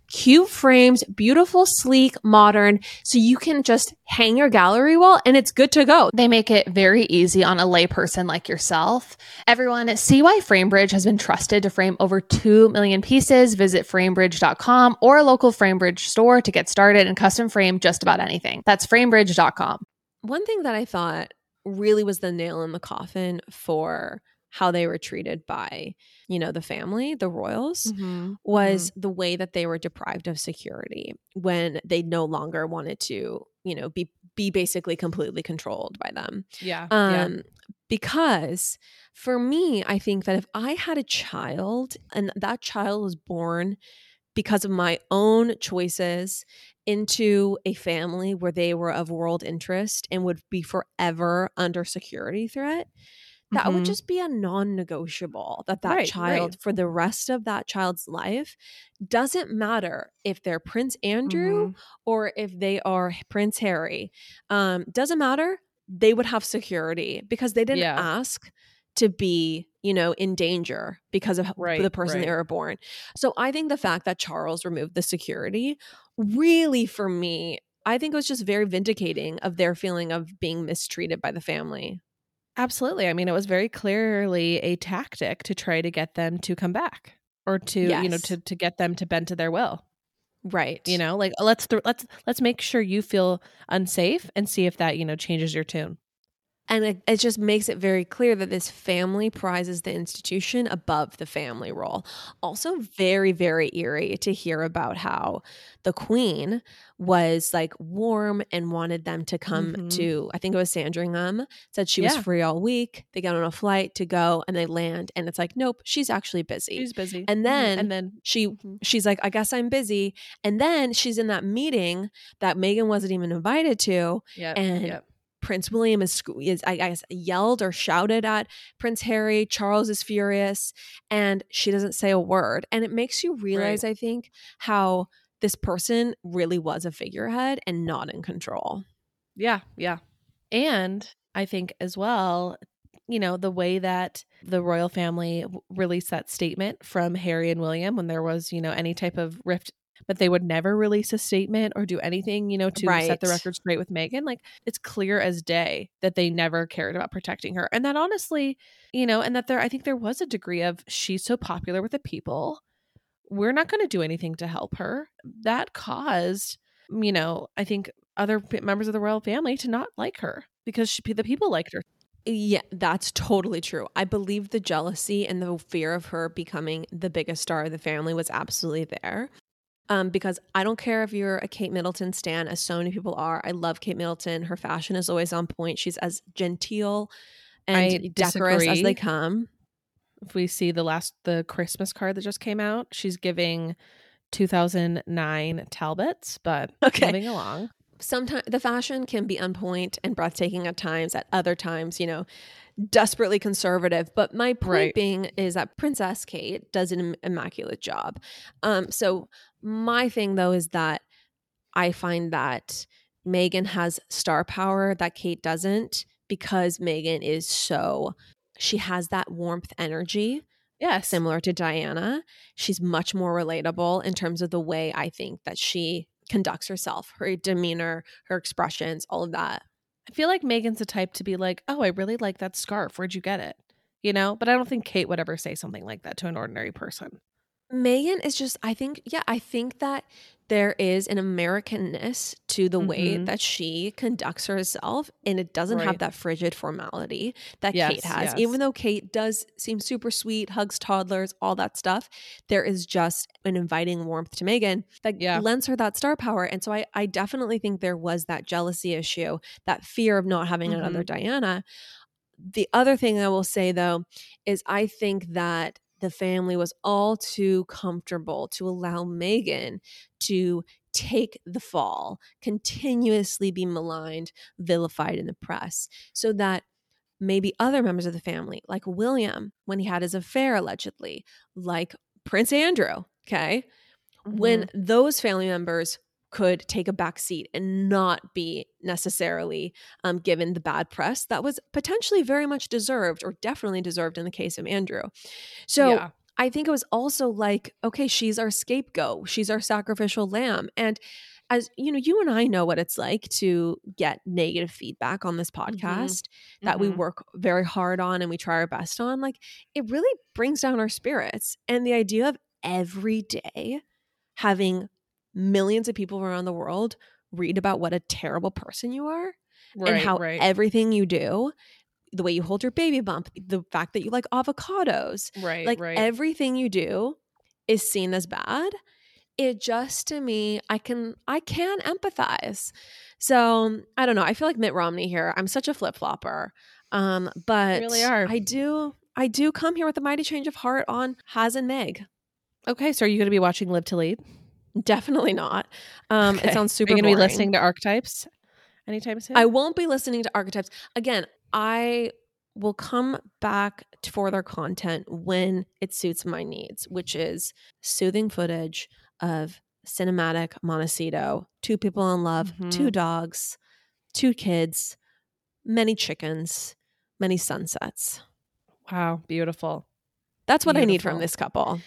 S1: cute frames, beautiful, sleek, modern, so you can just hang your gallery wall and it's good to go.
S4: They make it very easy on a layperson like yourself. Everyone, see why FrameBridge has been trusted to frame over 2 million pieces. Visit framebridge.com or a local FrameBridge store to get started and custom frame just about anything. That's framebridge.com.
S1: One thing that I thought really was the nail in the coffin for how they were treated by, you know, the family, the royals,
S2: Mm-hmm.
S1: was the way that they were deprived of security when they no longer wanted to, you know, be be basically completely controlled by them.
S2: yeah.
S1: Um
S2: yeah.
S1: because for me, I think that if I had a child and that child was born because of my own choices into a family where they were of world interest and would be forever under security threat, that would
S2: Mhm.
S1: just be a non-negotiable that that
S2: Right,
S1: child
S2: right.
S1: for the rest of that child's life doesn't matter if they're prince andrew
S2: Mhm.
S1: or if they are prince harry um doesn't matter they would have security because they didn't
S2: Yeah.
S1: ask to be you know in danger because of
S2: Right,
S1: the person they were born so i think the fact that charles removed the security really for me i think it was just very vindicating of their feeling of being mistreated by the family
S2: Absolutely. I mean, it was very clearly a tactic to try to get them to come back or to, you know, to to get them to bend to their will.
S1: right
S2: You know, like let's th- let's let's make sure you feel unsafe and see if that, you know, changes your tune.
S1: And it, it just makes it very clear that this family prizes the institution above the family role. Also, very, very eerie to hear about how the queen was like warm and wanted them to come
S2: Mhm.
S1: to, I think it was Sandringham, said she was free all week. They get on a flight to go and they land. And it's like, nope, she's actually busy.
S2: She's busy.
S1: And
S2: Mhm.
S1: then
S2: and then
S1: she
S2: Mhm.
S1: she's like, I guess I'm busy. And then she's in that meeting that Meghan wasn't even invited to.
S2: yeah,
S1: and
S2: yeah.
S1: Prince William is, is I guess yelled or shouted at Prince Harry. Charles is furious, and she doesn't say a word. And it makes you realize, I think, how this person really was a figurehead and not in control.
S2: Yeah, yeah. And I think as well, you know, the way that the royal family released that statement from Harry and William when there was, you know, any type of rift, but they would never release a statement or do anything, you know, to set the
S1: Right.
S2: record straight with Meghan. Like it's clear as day that they never cared about protecting her. And that honestly, you know, and that there, I think there was a degree of she's so popular with the people. We're not going to do anything to help her. That caused, you know, I think other members of the royal family to not like her because she, the people liked her.
S1: Yeah, that's totally true. I believe the jealousy and the fear of her becoming the biggest star of the family was absolutely there. Um, because I don't care if you're a Kate Middleton stan, as so many people are. I love Kate Middleton. Her fashion is always on point. She's as genteel and
S2: I
S1: decorous as they come.
S2: If we see the last the Christmas card that just came out, she's giving 2009 Talbots, but
S1: Okay.
S2: moving along.
S1: sometimes the fashion can be on point and breathtaking at times at other times you know desperately conservative but my point
S2: Right.
S1: being is that princess kate does an immaculate job um so my thing though is that i find that meghan has star power that kate doesn't because meghan is so she has that warmth energy
S2: Yeah,
S1: similar to Diana. She's much more relatable in terms of the way I think that she conducts herself, her demeanor, her expressions, all of that.
S2: I feel like Meghan's the type to be like, "Oh, I really like that scarf. Where'd you get it?" You know, but I don't think Kate would ever say something like that to an ordinary person.
S1: Meghan is just, I think, yeah, I think that there is an Americanness to the way
S2: Mhm.
S1: that she conducts herself, and it doesn't have that frigid formality that
S2: Yes,
S1: Kate has.
S2: yes.
S1: Even though Kate does seem super sweet, hugs toddlers, all that stuff, there is just an inviting warmth to Meghan that
S2: Yeah.
S1: lends her that star power. And so I, I definitely think there was that jealousy issue, that fear of not having another Diana. The other thing I will say though is I think that the family was all too comfortable to allow Meghan to take the fall, continuously be maligned, vilified in the press, so that maybe other members of the family, like William, when he had his affair allegedly, like Prince Andrew, okay, when
S2: Mm-hmm.
S1: those family members could take a back seat and not be necessarily um, given the bad press that was potentially very much deserved or definitely deserved in the case of Andrew. So
S2: yeah.
S1: I think it was also like, okay, she's our scapegoat. She's our sacrificial lamb. And as you know, you and I know what it's like to get negative feedback on this
S2: Mm-hmm.
S1: podcast that we
S2: Mhm.
S1: work very hard on and we try our best on. Like it really brings down our spirits. And the idea of every day having millions of people around the world read about what a terrible person you are and how
S2: right,
S1: everything you do, the way you hold your baby bump, the fact that you like avocados,
S2: right,
S1: like
S2: right.
S1: everything you do is seen as bad it just to me i can i can empathize so i don't know i feel like mitt romney here i'm such a flip-flopper um but
S2: really are.
S1: i do i do come here with a mighty change of heart on haz and meg
S2: okay, so are you going to be watching Live to Lead?
S1: Definitely not um
S2: Okay.
S1: it sounds super
S2: Are you going to be listening to Archetypes anytime soon?
S1: I won't be listening to archetypes. Again, I will come back for their content when it suits my needs, which is soothing footage of cinematic Montecito, two people in love, two
S2: Mhm.
S1: dogs, two kids, many chickens, many sunsets.
S2: wow, beautiful.
S1: That's what I need from this couple.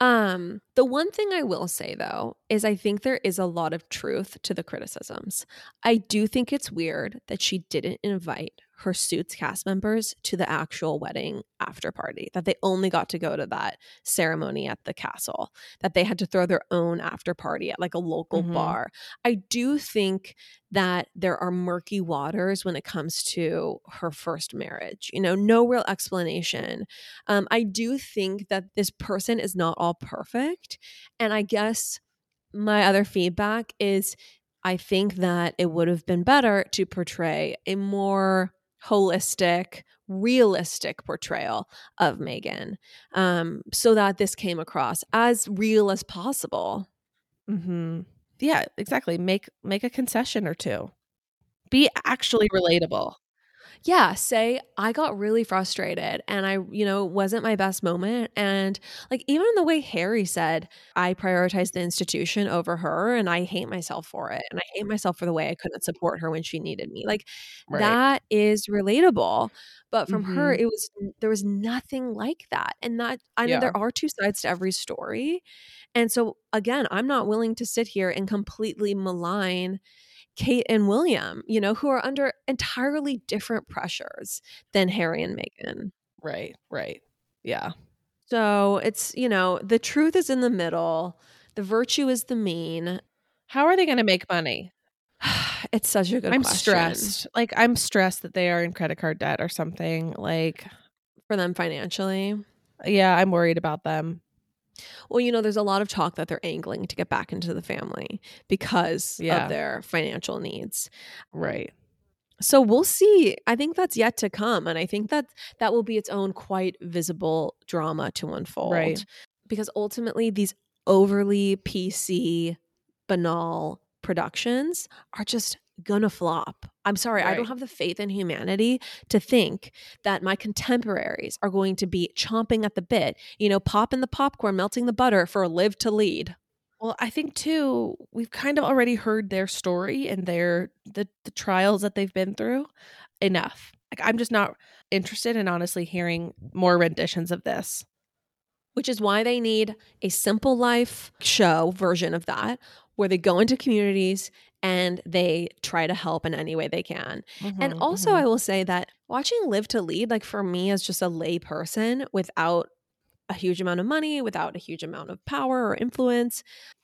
S1: Um, the one thing I will say though is I think there is a lot of truth to the criticisms. I do think it's weird that she didn't invite her suits cast members to the actual wedding after party, that they only got to go to that ceremony at the castle, that they had to throw their own after party at like a local
S2: Mhm.
S1: bar. I do think that there are murky waters when it comes to her first marriage. You know, no real explanation. Um, I do think that this person is not all perfect. And I guess my other feedback is I think that it would have been better to portray a more holistic, realistic portrayal of Meghan um, so that this came across as real as possible.
S2: Mm-hmm. Yeah, exactly. Make make a concession or two. Be actually relatable.
S1: Yeah, say I got really frustrated and I, you know, wasn't my best moment. And like even the way Harry said, I prioritized the institution over her and I hate myself for it. And I hate myself for the way I couldn't support her when she needed me. Like
S2: Right.
S1: that is relatable. But from her,
S2: Mhm.
S1: it was there was nothing like that. And that I know
S2: Yeah.
S1: there are two sides to every story. And so again, I'm not willing to sit here and completely malign Kate and William, you know, who are under entirely different pressures than Harry and Meghan.
S2: Right, right. Yeah.
S1: So it's, you know, the truth is in the middle, the virtue is the mean.
S2: How are they going to make money?
S1: It's such a good
S2: I'm
S1: question
S2: stressed. Like I'm stressed that they are in credit card debt or something. Like
S1: for them financially.
S2: yeah, I'm worried about them.
S1: Well, you know, there's a lot of talk that they're angling to get back into the family because
S2: Yeah.
S1: of their financial needs.
S2: Right.
S1: So we'll see. I think that's yet to come. And I think that that will be its own quite visible drama to unfold.
S2: Right.
S1: Because ultimately, these overly PC, banal productions are just gonna flop. I'm sorry, I don't have the faith in humanity to think that my contemporaries are going to be chomping at the bit, you know, popping the popcorn, melting the butter for a Live to Lead.
S2: Well, I think too, we've kind of already heard their story and their the, the trials that they've been through enough. Like I'm just not interested in honestly hearing more renditions of this.
S1: which is why they need a simple life show version of that where they go into communities and they try to help in any way they can. And
S2: Mhm,
S1: also,
S2: mhm.
S1: I will say that watching Live to Lead, like for me as just a lay person without a huge amount of money, without a huge amount of power or influence,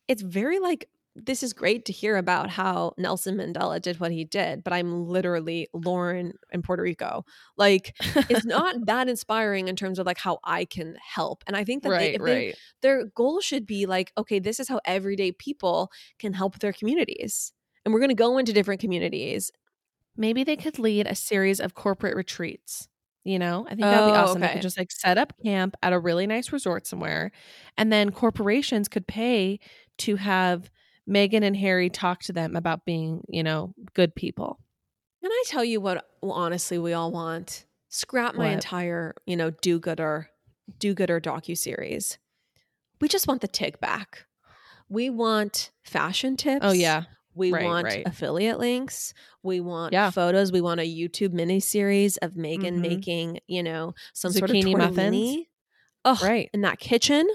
S1: it's very like, this is great to hear about how Nelson Mandela did what he did, but I'm literally Lauren in Puerto Rico. Like, it's not that inspiring in terms of like how I can help. And I think that they,
S2: right,
S1: they
S2: right.
S1: their goal should be like, okay, this is how everyday people can help their communities. And we're going to go into different communities.
S2: Maybe they could lead a series of corporate retreats. You know, I think that would be
S1: Oh,
S2: awesome. They
S1: okay.
S2: could just like set up camp at a really nice resort somewhere, and then corporations could pay to have Meghan and Harry talk to them about being, you know, good people.
S1: And I tell you what, well, honestly, we all want scrap my
S2: What?
S1: entire, you know, do gooder, do gooder docu series. We just want the tick back. We want fashion tips.
S2: Oh yeah,
S1: We
S2: Right,
S1: want
S2: right.
S1: affiliate links. We want
S2: Yeah.
S1: photos. We want a YouTube mini series of Meghan
S2: Mhm.
S1: making, you know, some sort
S2: Zucchini
S1: of
S2: muffins.
S1: tortellini. Ugh,
S2: Right.
S1: in that kitchen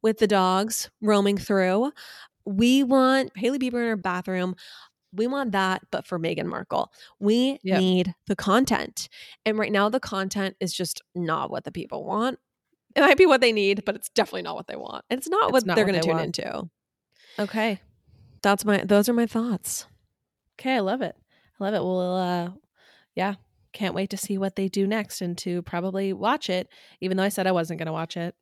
S1: with the dogs roaming through. We want Hailey Bieber in her bathroom. We want that, but for Meghan Markle. We
S2: Yep.
S1: need the content. And right now, the content is just not what the people want. It might be what they need, but it's definitely not what they want. And it's not
S2: It's
S1: what
S2: not
S1: they're going to tune
S2: want.
S1: into.
S2: Okay.
S1: That's my, those are my thoughts.
S2: Okay, I love it. I love it. Well, uh, yeah, can't wait to see what they do next and to probably watch it, even though I said I wasn't going to watch it.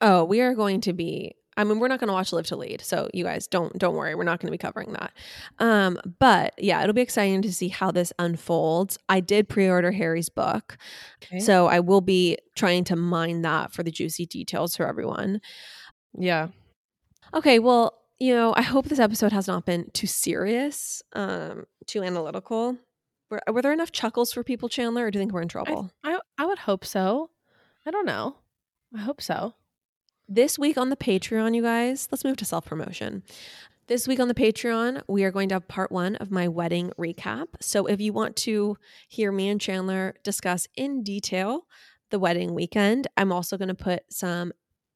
S1: Oh, we are going to be. I mean, we're not going to watch Live to Lead, so you guys don't don't worry. We're not going to be covering that. Um, but yeah, it'll be exciting to see how this unfolds. I did pre-order Harry's book,
S2: Okay.
S1: so I will be trying to mine that for the juicy details for everyone.
S2: yeah.
S1: Okay, well, you know, I hope this episode has not been too serious, um, too analytical. Were, were there enough chuckles for people, Chandler, or do you think we're in trouble?
S2: I, I would hope so. I don't know. I hope so.
S1: This week on the Patreon, you guys, let's move to self promotion. This week on the Patreon, we are going to have part one of my wedding recap. So if you want to hear me and Chandler discuss in detail the wedding weekend, I'm also going to put some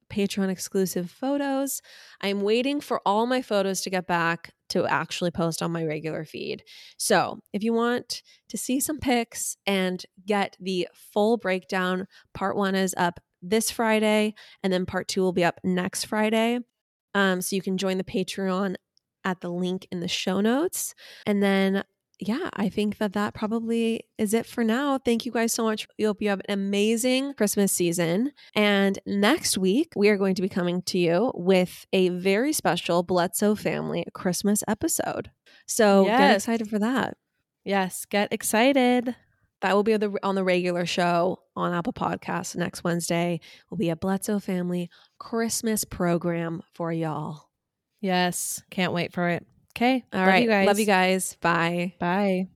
S1: Patreon exclusive photos. I'm waiting for all my photos to get back to actually post on my regular feed. So if you want to see some pics and get the full breakdown, part one is up this Friday, and then part two will be up next Friday. Um, so you can join the Patreon at the link in the show notes. And then, yeah, I think that that probably is it for now. Thank you guys so much. We hope you have an amazing Christmas season. And next week, we are going to be coming to you with a very special Bledsoe family Christmas episode. So get excited for that.
S2: Yes, get excited.
S1: That will be on the, on the regular show on Apple Podcasts next Wednesday. Will be a Bledsoe family Christmas program for y'all.
S2: Yes, can't wait for it. Okay.
S1: All
S2: love
S1: right,
S2: you guys.
S1: love you guys. Bye.
S2: Bye.